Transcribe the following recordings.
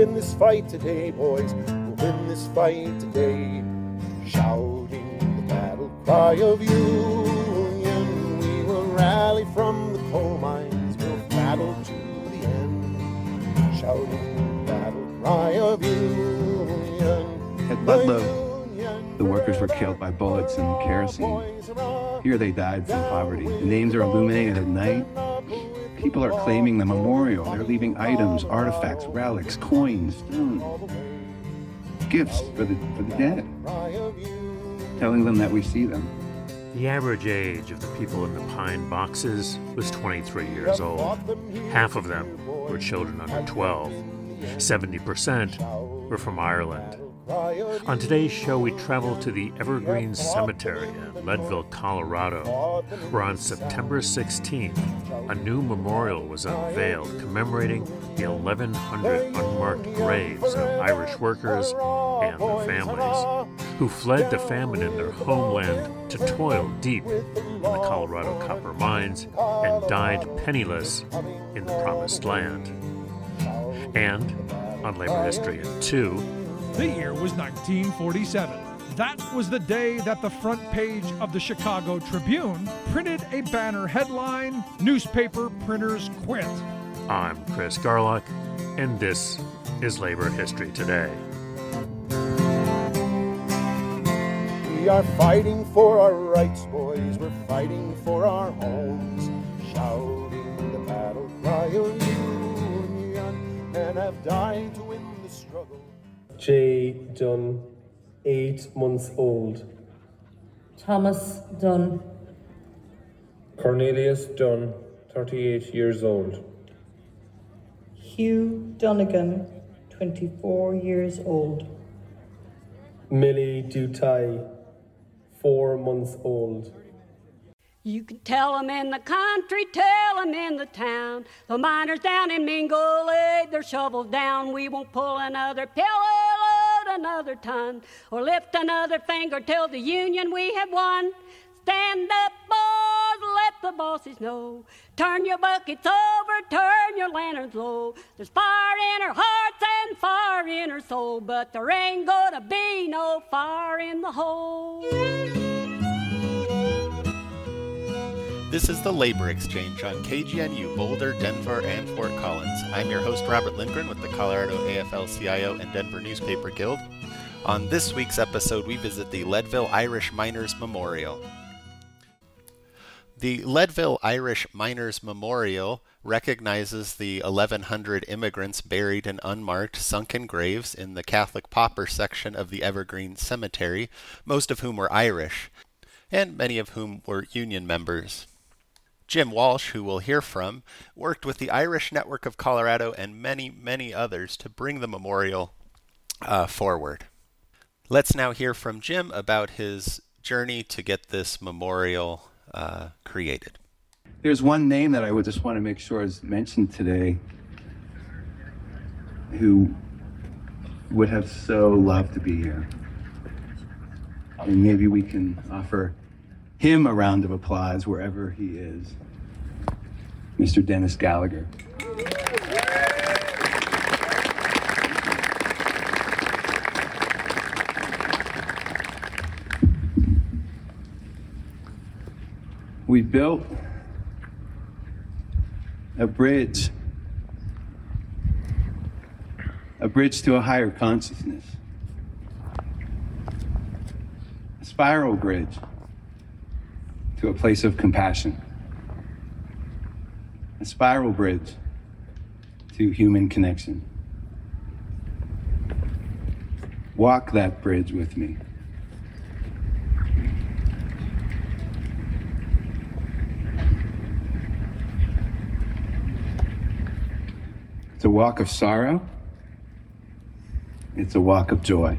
win this fight today, boys. We'll win this fight today. Shouting the battle cry of union, we will rally from the coal mines. We'll battle to the end. Shouting the battle cry of union. At Ludlow, the workers were killed by bullets and kerosene. Here they died from poverty. The names are illuminated at night. People are claiming the memorial. They're leaving items, artifacts, relics, coins, stones, gifts for the, for the dead, telling them that we see them. The average age of the people in the pine boxes was 23 years old. Half of them were children under 12. 70% were from Ireland. On today's show, we travel to the Evergreen Cemetery in Leadville, Colorado, where on September 16th, a new memorial was unveiled commemorating the 1,100 unmarked graves of Irish workers and their families who fled the famine in their homeland to toil deep in the Colorado copper mines and died penniless in the Promised Land. And on Labor History in 2, the year was 1947. That was the day that the front page of the Chicago Tribune printed a banner headline Newspaper Printers Quit. I'm Chris Garlock, and this is Labor History Today. We are fighting for our rights, boys. We're fighting for our homes. Shouting the battle cry of union, and have died to win the struggle. J. Dunn, eight months old. Thomas Dunn. Cornelius Dunn, 38 years old. Hugh Donegan, 24 years old. Millie Dutai, four months old. You can tell 'em in the country, tell 'em in the town. The miners down in Mingo laid their shovels down. We won't pull another pillar, load another ton, or lift another finger till the union we have won. Stand up, boys, let the bosses know. Turn your buckets over, turn your lanterns low. There's fire in our hearts and fire in our soul, but there ain't gonna be no fire in the hole. This is the Labor Exchange on KGNU Boulder, Denver, and Fort Collins. I'm your host, Robert Lindgren, with the Colorado AFL CIO and Denver Newspaper Guild. On this week's episode, we visit the Leadville Irish Miners Memorial. The Leadville Irish Miners Memorial recognizes the 1,100 immigrants buried in unmarked, sunken graves in the Catholic pauper section of the Evergreen Cemetery, most of whom were Irish, and many of whom were Union members. Jim Walsh, who we'll hear from, worked with the Irish Network of Colorado and many, many others to bring the memorial uh, forward. Let's now hear from Jim about his journey to get this memorial uh, created. There's one name that I would just want to make sure is mentioned today who would have so loved to be here. And maybe we can offer him a round of applause wherever he is. Mr. Dennis Gallagher. We built a bridge, a bridge to a higher consciousness, a spiral bridge to a place of compassion, a spiral bridge to human connection. Walk that bridge with me. It's a walk of sorrow. It's a walk of joy.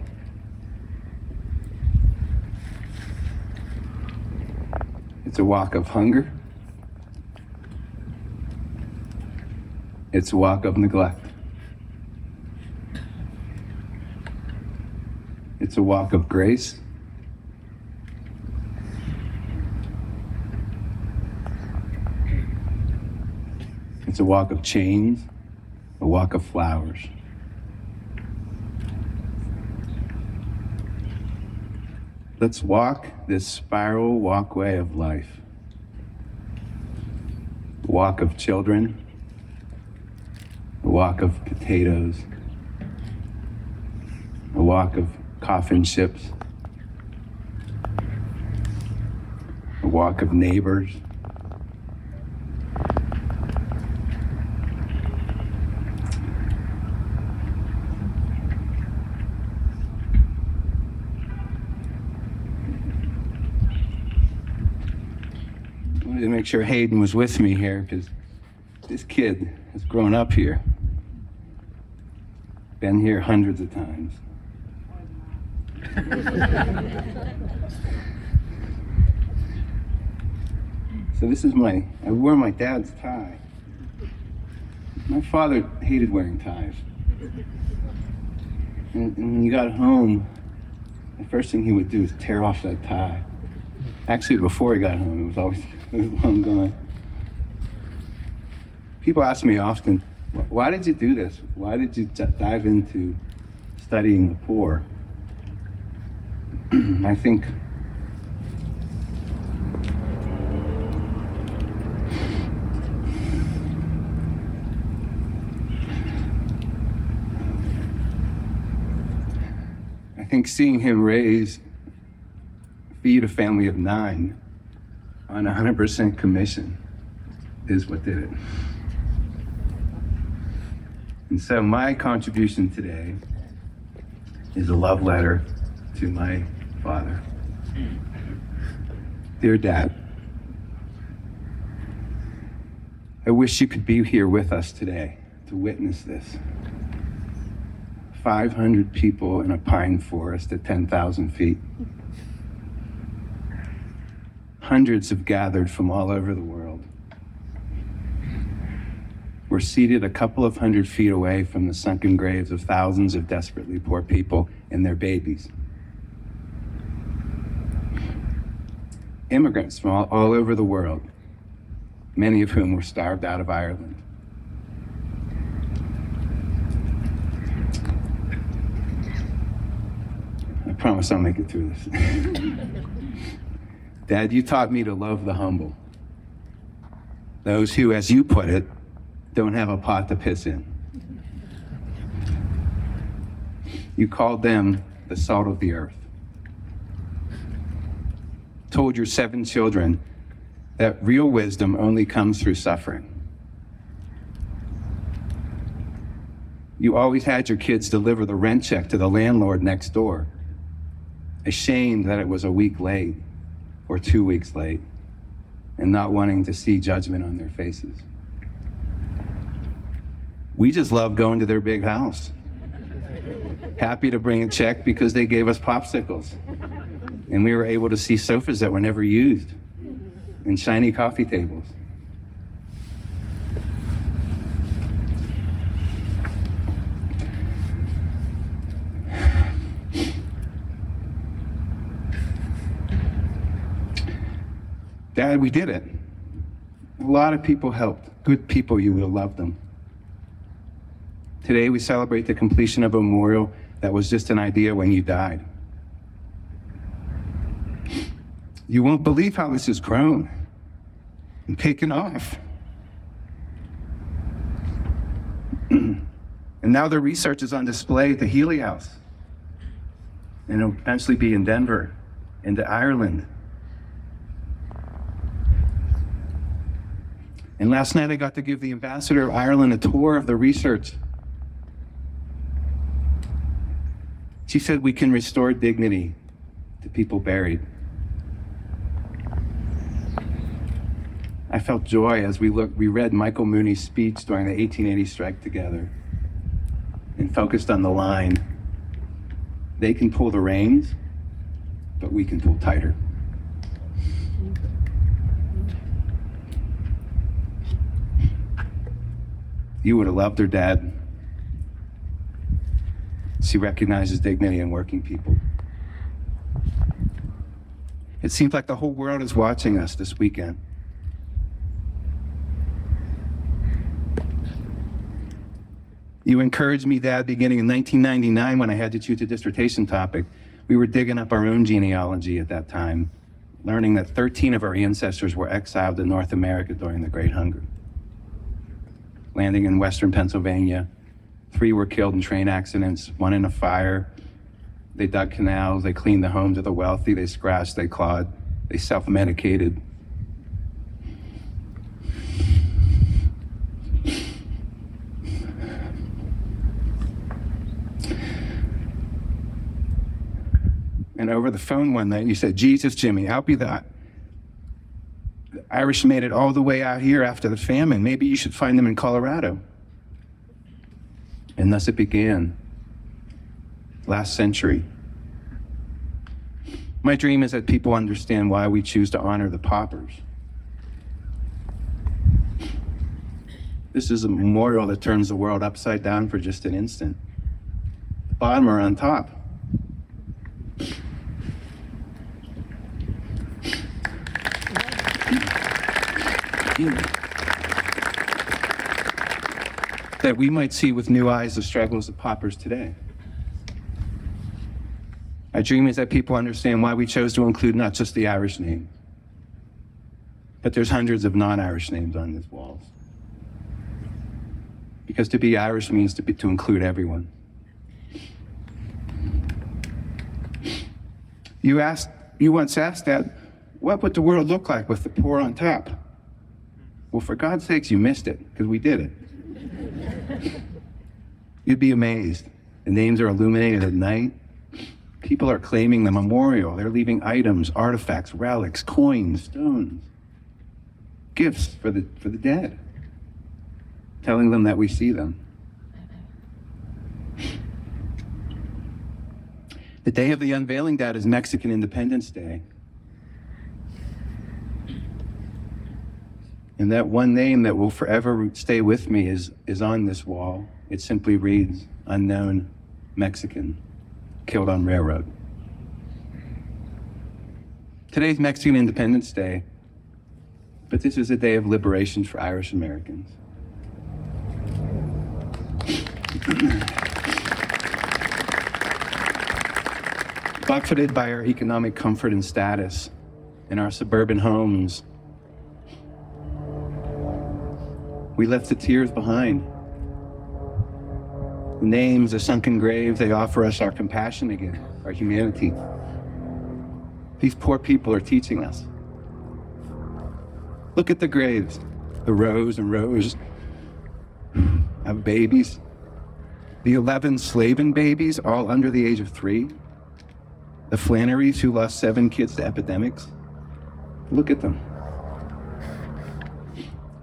It's a walk of hunger. It's a walk of neglect. It's a walk of grace. It's a walk of chains, a walk of flowers. Let's walk this spiral walkway of life. The walk of children, the walk of potatoes, the walk of coffin ships, the walk of neighbors. Make sure Hayden was with me here because this kid has grown up here, been here hundreds of times. so this is my, I wore my dad's tie. My father hated wearing ties. And, and when you got home, the first thing he would do is tear off that tie. Actually, before he got home, it was always was long gone. People ask me often, why did you do this? Why did you d- dive into studying the poor? I think I think seeing him raise, feed a family of nine on 100% commission is what did it. And so my contribution today is a love letter to my father. Dear Dad, I wish you could be here with us today to witness this. 500 people in a pine forest at 10,000 feet. Hundreds have gathered from all over the world. We're seated a couple of hundred feet away from the sunken graves of thousands of desperately poor people and their babies. Immigrants from all, all over the world, many of whom were starved out of Ireland. I promise I'll make it through this. Dad, you taught me to love the humble. Those who, as you put it, don't have a pot to piss in. You called them the salt of the earth. Told your seven children that real wisdom only comes through suffering. You always had your kids deliver the rent check to the landlord next door, ashamed that it was a week late or two weeks late, and not wanting to see judgment on their faces. We just love going to their big house. Happy to bring a check because they gave us popsicles. And we were able to see sofas that were never used and shiny coffee tables. Dad, we did it. A lot of people helped. Good people, you will love them. Today, we celebrate the completion of a memorial that was just an idea when you died. You won't believe how this has grown and taken off. and now the research is on display at the Healy House. And it'll eventually be in Denver, into Ireland. And last night I got to give the ambassador of Ireland a tour of the research. She said we can restore dignity to people buried. I felt joy as we looked, we read Michael Mooney's speech during the 1880 strike together and focused on the line. They can pull the reins, but we can pull tighter. You would have loved her dad. She recognizes dignity in working people. It seems like the whole world is watching us this weekend. You encouraged me, Dad, beginning in 1999 when I had to choose a dissertation topic. We were digging up our own genealogy at that time, learning that 13 of our ancestors were exiled to North America during the Great Hunger. Landing in western Pennsylvania, three were killed in train accidents, one in a fire. They dug canals, they cleaned the homes of the wealthy, they scratched, they clawed, they self medicated. And over the phone one night, you said, Jesus, Jimmy, help be that. Irish made it all the way out here after the famine. Maybe you should find them in Colorado. And thus it began last century. My dream is that people understand why we choose to honor the paupers. This is a memorial that turns the world upside down for just an instant. The bottom or on top. That we might see with new eyes the struggles of paupers today. My dream is that people understand why we chose to include not just the Irish name, but there's hundreds of non-Irish names on these walls. Because to be Irish means to, be, to include everyone. You asked, you once asked that, what would the world look like with the poor on top? Well, for God's sakes, you missed it, because we did it. You'd be amazed. The names are illuminated at night. People are claiming the memorial. They're leaving items, artifacts, relics, coins, stones, gifts for the, for the dead, telling them that we see them. The day of the unveiling, Dad, is Mexican Independence Day. And that one name that will forever stay with me is, is on this wall. It simply reads Unknown Mexican, killed on railroad. Today's Mexican Independence Day, but this is a day of liberation for Irish Americans. Buffeted by our economic comfort and status in our suburban homes, we left the tears behind. The names, the sunken graves, they offer us our compassion again, our humanity. These poor people are teaching us. Look at the graves, the rows and rows of babies. The 11 Slavin babies, all under the age of three. The Flannerys who lost seven kids to epidemics. Look at them.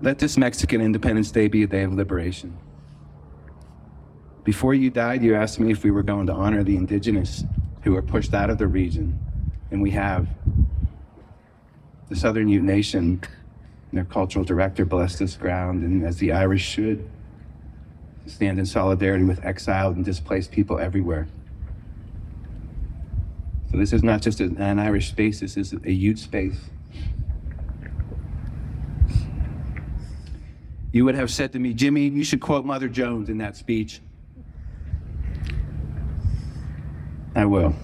Let this Mexican Independence Day be a day of liberation. Before you died, you asked me if we were going to honor the indigenous who were pushed out of the region, and we have. The Southern Ute Nation, their cultural director blessed this ground, and as the Irish should, stand in solidarity with exiled and displaced people everywhere. So this is not just an Irish space, this is a Ute space. You would have said to me, Jimmy, you should quote Mother Jones in that speech. I will.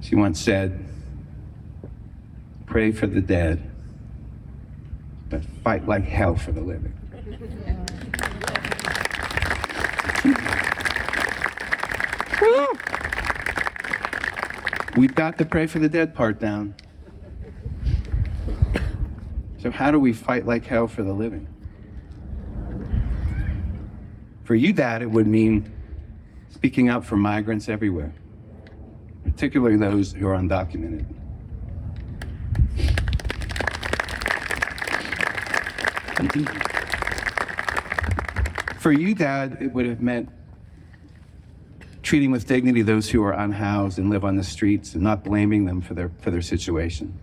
She once said, Pray for the dead, but fight like hell for the living. We've got to pray for the dead part down. So, how do we fight like hell for the living? For you, Dad, it would mean speaking up for migrants everywhere, particularly those who are undocumented. For you, Dad, it would have meant treating with dignity those who are unhoused and live on the streets and not blaming them for their, for their situation.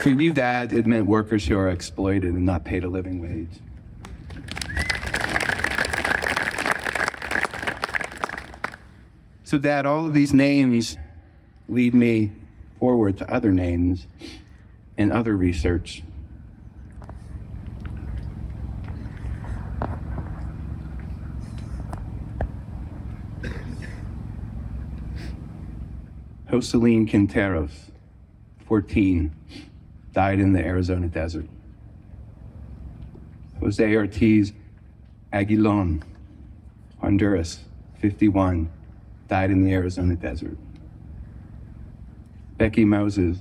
For you, that it meant workers who are exploited and not paid a living wage. So that all of these names lead me forward to other names and other research. Joseline Quinteros, 14 died in the Arizona desert. Jose Ortiz Aguilon, Honduras, 51, died in the Arizona desert. Becky Moses,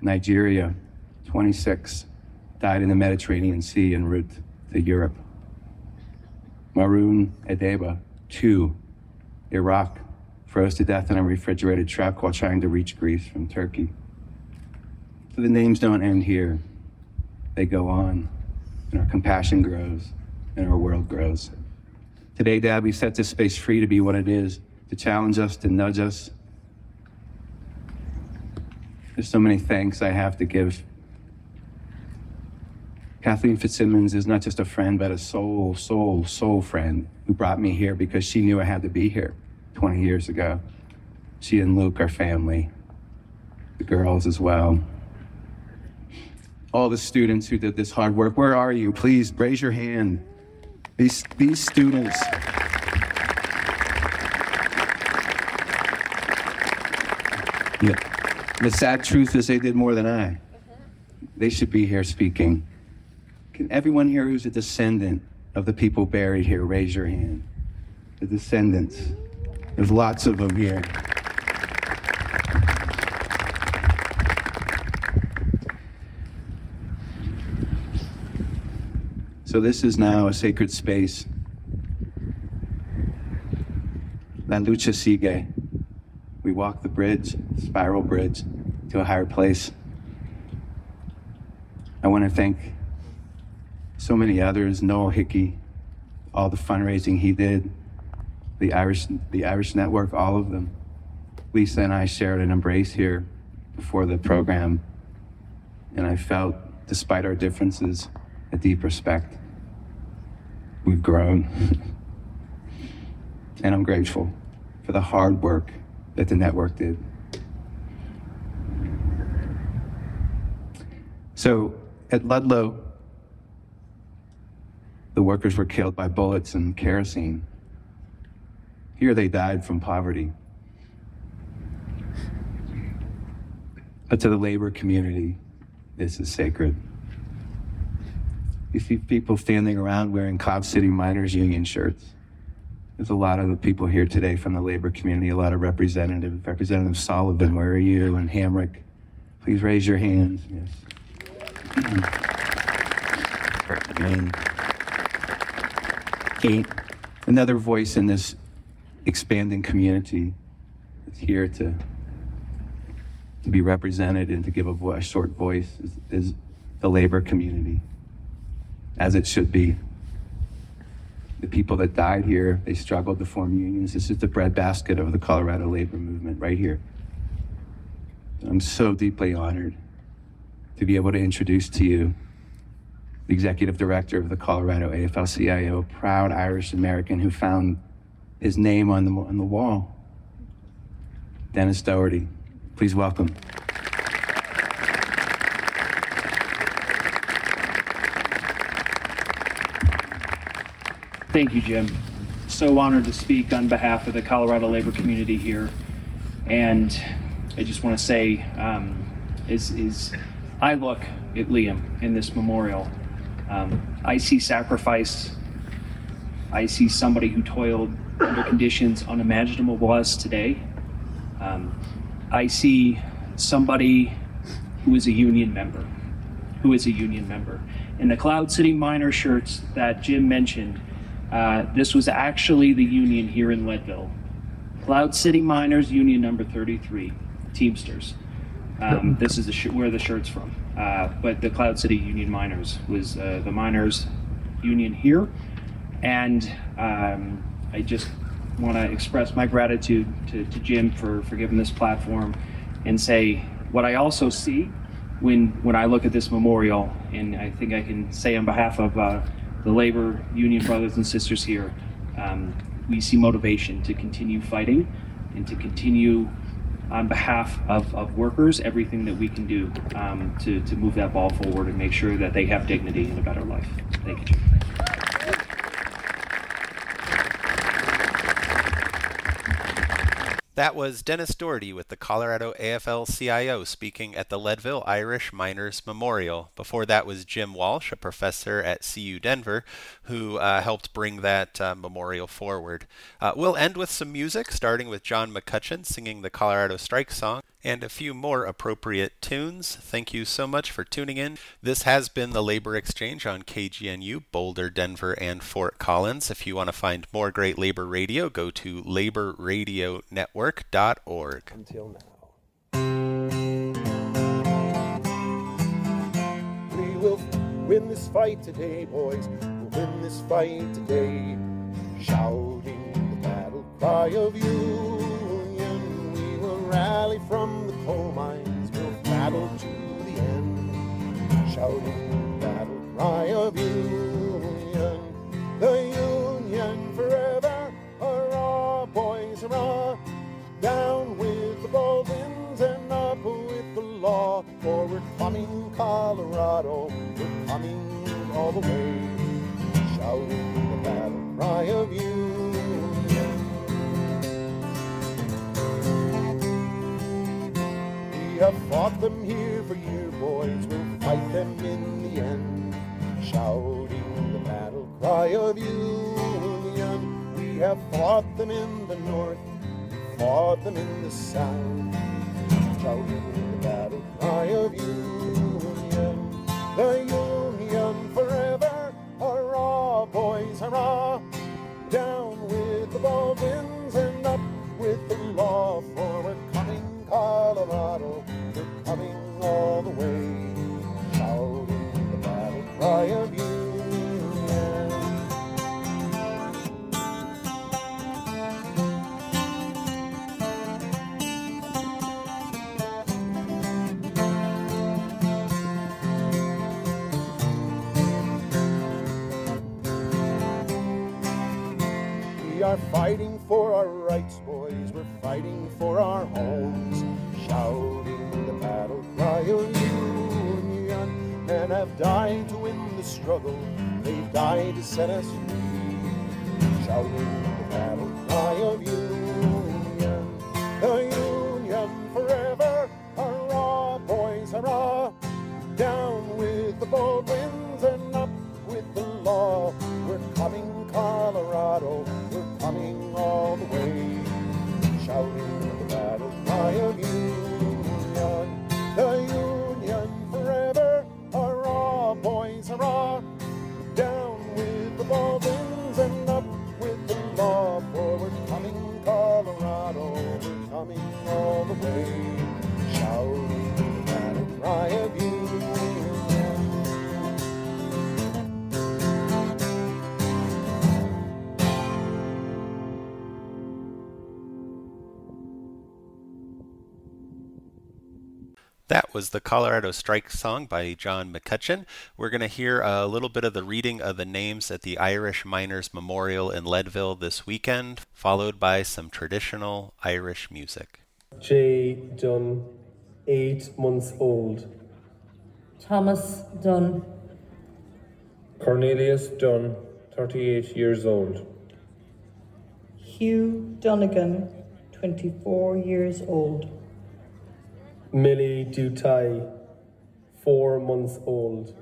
Nigeria, 26, died in the Mediterranean Sea en route to Europe. Maroon Edeba, 2, Iraq, froze to death in a refrigerated truck while trying to reach Greece from Turkey. The names don't end here, they go on, and our compassion grows, and our world grows. Today, Dad, we set this space free to be what it is, to challenge us, to nudge us. There's so many thanks I have to give. Kathleen Fitzsimmons is not just a friend, but a soul, soul, soul friend who brought me here because she knew I had to be here 20 years ago. She and Luke are family, the girls as well. All the students who did this hard work, where are you? Please raise your hand. These, these students. Yeah. The sad truth is they did more than I. They should be here speaking. Can everyone here who's a descendant of the people buried here raise your hand? The descendants. There's lots of them here. So this is now a sacred space. La lucha sigue. We walk the bridge, spiral bridge, to a higher place. I want to thank so many others, Noel Hickey, all the fundraising he did, the Irish, the Irish Network, all of them. Lisa and I shared an embrace here before the program, and I felt, despite our differences, a deep respect. We've grown. and I'm grateful for the hard work that the network did. So at Ludlow, the workers were killed by bullets and kerosene. Here they died from poverty. But to the labor community, this is sacred. You see people standing around wearing Cloud City Miners Union shirts. There's a lot of the people here today from the labor community, a lot of representatives. Representative Sullivan, where are you? And Hamrick, please raise your hands. Yes. And Kate, another voice in this expanding community that's here to, to be represented and to give a, a short voice is, is the labor community, as it should be. The people that died here, they struggled to form unions. This is the breadbasket of the Colorado labor movement right here. I'm so deeply honored to be able to introduce to you the executive director of the Colorado AFL-CIO, a proud Irish American who found his name on the, on the wall. Dennis Dougherty. Please welcome. Thank you, Jim. So honored to speak on behalf of the Colorado labor community here. And I just want to say, um, I look at Liam in this memorial, um, I see sacrifice. I see somebody who toiled under conditions unimaginable to us today. Um, I see somebody who is a union member, who is a union member. In the Cloud City Miner shirts that Jim mentioned, uh, this was actually the union here in Leadville. Cloud City Miners Union number 33, Teamsters. Um, this is the sh- where the shirt's from. Uh, but the Cloud City Union Miners was uh, the miners union here. And um, I just want to express my gratitude to, to Jim for, for giving this platform and say what I also see when, when I look at this memorial, and I think I can say on behalf of uh, the labor union brothers and sisters here, um, we see motivation to continue fighting and to continue on behalf of, of workers everything that we can do um, to, to move that ball forward and make sure that they have dignity and a better life. Thank you, Jim. That was Dennis Dougherty with the Colorado AFL CIO speaking at the Leadville Irish Miners Memorial. Before that was Jim Walsh, a professor at CU Denver, who uh, helped bring that uh, memorial forward. Uh, we'll end with some music, starting with John McCutcheon singing the Colorado Strike song and a few more appropriate tunes. Thank you so much for tuning in. This has been the Labor Exchange on KGNU, Boulder, Denver, and Fort Collins. If you want to find more great labor radio, go to laborradionetwork.org. Until now. We will win this fight today, boys. We'll win this fight today. Shouting the battle cry of union. Rally from the coal mines. We'll battle to the end. Shouting the battle cry of union. The union forever. Hurrah, boys, hurrah. Down with the Baldwins and up with the law. For we're coming, Colorado. We're coming all the way. Shouting the battle cry of union. Fought them here for years, boys. We'll fight them in the end. Shouting the battle cry of union. We have fought them in the north, fought them in the south. Shouting the battle cry of union. The union forever. Hurrah, boys, hurrah. Down with the Baldwins and up with the law. For we're coming, Colorado. All the way. Shouting the battle cry of. We are fighting for our rights, boys. We're fighting for our homes. Have died to win the struggle. They've died to set us free. Shouting the battle cry of union. That was the Colorado Strike song by John McCutcheon. We're going to hear a little bit of the reading of the names at the Irish Miners Memorial in Leadville this weekend, followed by some traditional Irish music. J. Dunn, eight months old. Thomas Dunn, Cornelius Dunn, 38 years old. Hugh Donegan, 24 years old. Millie Dutai, four months old.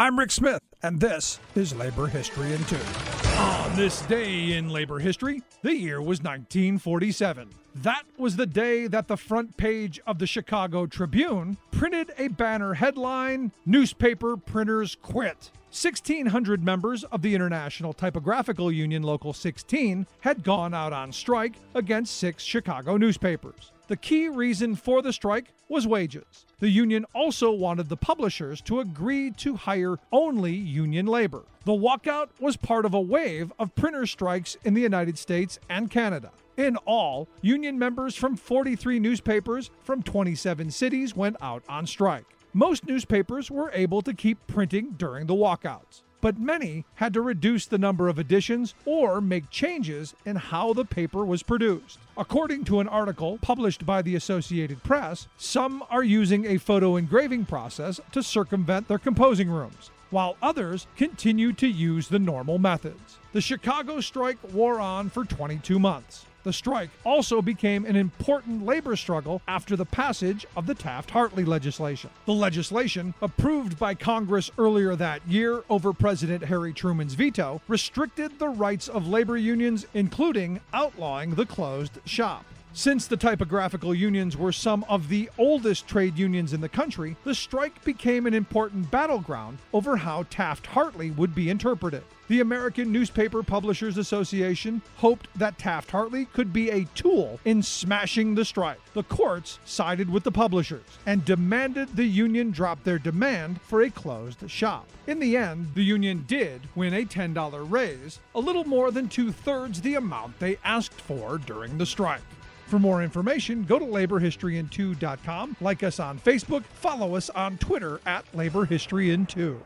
I'm Rick Smith, and this is Labor History in Two. On this day in labor history, the year was 1947. That was the day that the front page of the Chicago Tribune printed a banner headline Newspaper Printers Quit. 1,600 members of the International Typographical Union Local 16 had gone out on strike against six Chicago newspapers. The key reason for the strike was wages. The union also wanted the publishers to agree to hire only union labor. The walkout was part of a wave of printer strikes in the United States and Canada. In all, union members from 43 newspapers from 27 cities went out on strike. Most newspapers were able to keep printing during the walkouts. But many had to reduce the number of editions or make changes in how the paper was produced. According to an article published by the Associated Press, some are using a photo engraving process to circumvent their composing rooms, while others continue to use the normal methods. The Chicago strike wore on for 22 months. The strike also became an important labor struggle after the passage of the Taft Hartley legislation. The legislation, approved by Congress earlier that year over President Harry Truman's veto, restricted the rights of labor unions, including outlawing the closed shop. Since the typographical unions were some of the oldest trade unions in the country, the strike became an important battleground over how Taft Hartley would be interpreted. The American Newspaper Publishers Association hoped that Taft Hartley could be a tool in smashing the strike. The courts sided with the publishers and demanded the union drop their demand for a closed shop. In the end, the union did win a $10 raise, a little more than two thirds the amount they asked for during the strike. For more information, go to laborhistoryin2.com, like us on Facebook, follow us on Twitter at laborhistoryin2.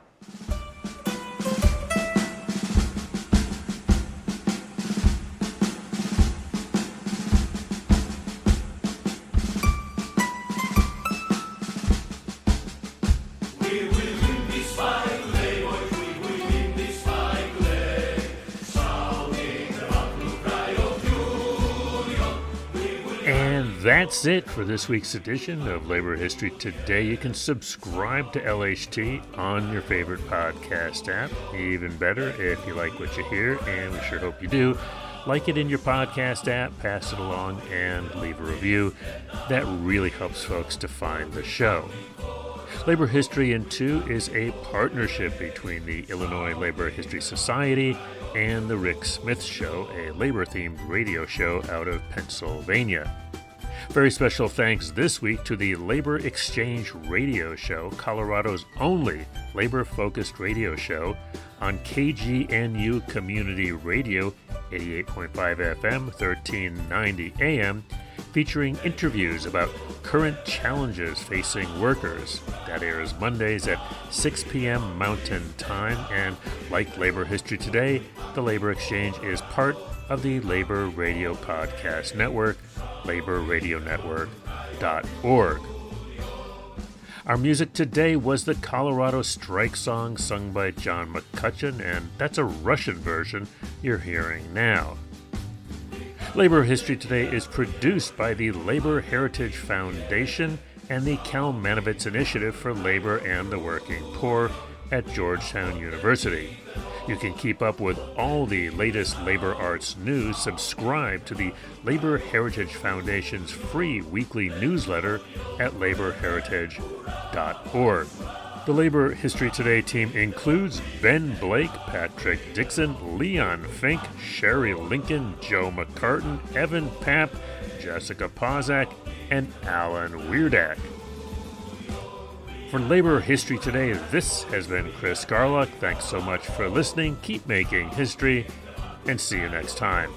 That's it for this week's edition of Labor History Today. You can subscribe to LHT on your favorite podcast app. Even better if you like what you hear, and we sure hope you do. Like it in your podcast app, pass it along, and leave a review. That really helps folks to find the show. Labor History in Two is a partnership between the Illinois Labor History Society and The Rick Smith Show, a labor themed radio show out of Pennsylvania. Very special thanks this week to the Labor Exchange Radio Show, Colorado's only labor focused radio show on KGNU Community Radio 88.5 FM, 1390 AM, featuring interviews about current challenges facing workers. That airs Mondays at 6 p.m. Mountain Time, and like Labor History Today, the Labor Exchange is part of the Labor Radio Podcast Network laborradionetwork.org. Our music today was the Colorado Strike Song sung by John McCutcheon, and that's a Russian version you're hearing now. Labor History Today is produced by the Labor Heritage Foundation and the Cal Kalmanovitz Initiative for Labor and the Working Poor at Georgetown University. You can keep up with all the latest labor arts news. Subscribe to the Labor Heritage Foundation's free weekly newsletter at laborheritage.org. The Labor History Today team includes Ben Blake, Patrick Dixon, Leon Fink, Sherry Linkon, Joe McCartin, Evan Papp, Jessica Pozak, and Alan Weirdak. For Labor History Today, this has been Chris Garlock. Thanks so much for listening. Keep making history, and see you next time.